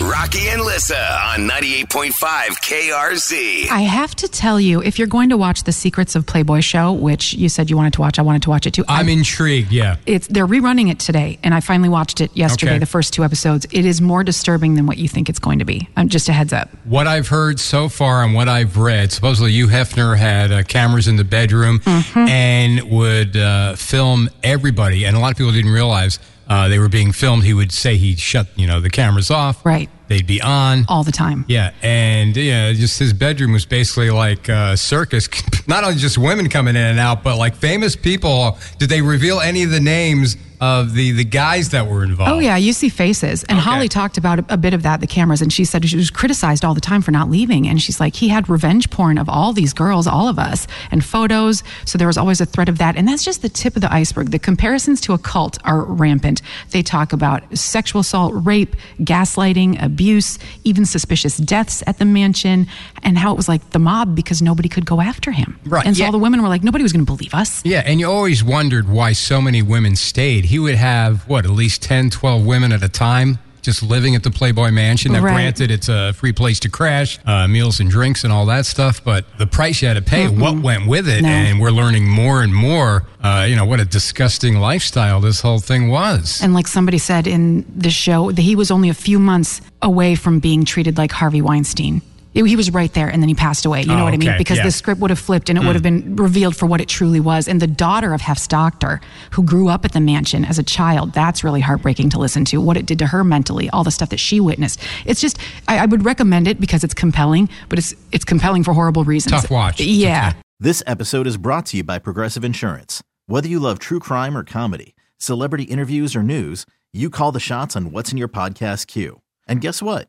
Rocky and Lissa on 98.5 KRZ. I have to tell you, if you're going to watch the Secrets of Playboy show, which you said you wanted to watch, I wanted to watch it too. I'm I- intrigued, yeah. it's they're rerunning it today, and I finally watched it yesterday. Okay. The first two episodes. It is more disturbing than what you think it's going to be. I'm um, just a heads up. What I've heard so far and what I've read, supposedly Hugh Hefner had uh, cameras in the bedroom Mm-hmm. and would uh, film everybody. And a lot of people didn't realize uh, they were being filmed. He would say he shut, you know, the cameras off. Right. They'd be on. All the time. Yeah, and yeah, just his bedroom was basically like a circus. Not only just women coming in and out, but like famous people. Did they reveal any of the names of the the guys that were involved? Oh yeah, you see faces. And Okay. Holly talked about a, a bit of that, the cameras, and she said she was criticized all the time for not leaving. And she's like, he had revenge porn of all these girls, all of us, and photos. So there was always a threat of that. And that's just the tip of the iceberg. The comparisons to a cult are rampant. They talk about sexual assault, rape, gaslighting, abuse, even suspicious deaths at the mansion, and how it was like the mob because nobody could go after him. Right, And so yeah. all the women were like, nobody was going to believe us. Yeah, and you always wondered why so many women stayed. He would have, what, at least 10, 12 women at a time just living at the Playboy Mansion. Now, Right. granted, it's a free place to crash, uh, meals and drinks and all that stuff, but the price you had to pay, what went with it, No. and we're learning more and more, uh, you know, what a disgusting lifestyle this whole thing was. And like somebody said in the show, that he was only a few months away from being treated like Harvey Weinstein. He he was right there, and then he passed away. You know Oh, what I mean? okay, Because yeah. the script would have flipped, and it would have mm. been revealed for what it truly was. And the daughter of Hef's doctor, who grew up at the mansion as a child,—that's really heartbreaking to listen to. What it did to her mentally, all the stuff that she witnessed. It's just, I, I would recommend it because it's compelling, but it's it's compelling for horrible reasons. Tough watch. Yeah. This episode is brought to you by Progressive Insurance. Whether you love true crime or comedy, celebrity interviews or news, you call the shots on what's in your podcast queue. And guess what?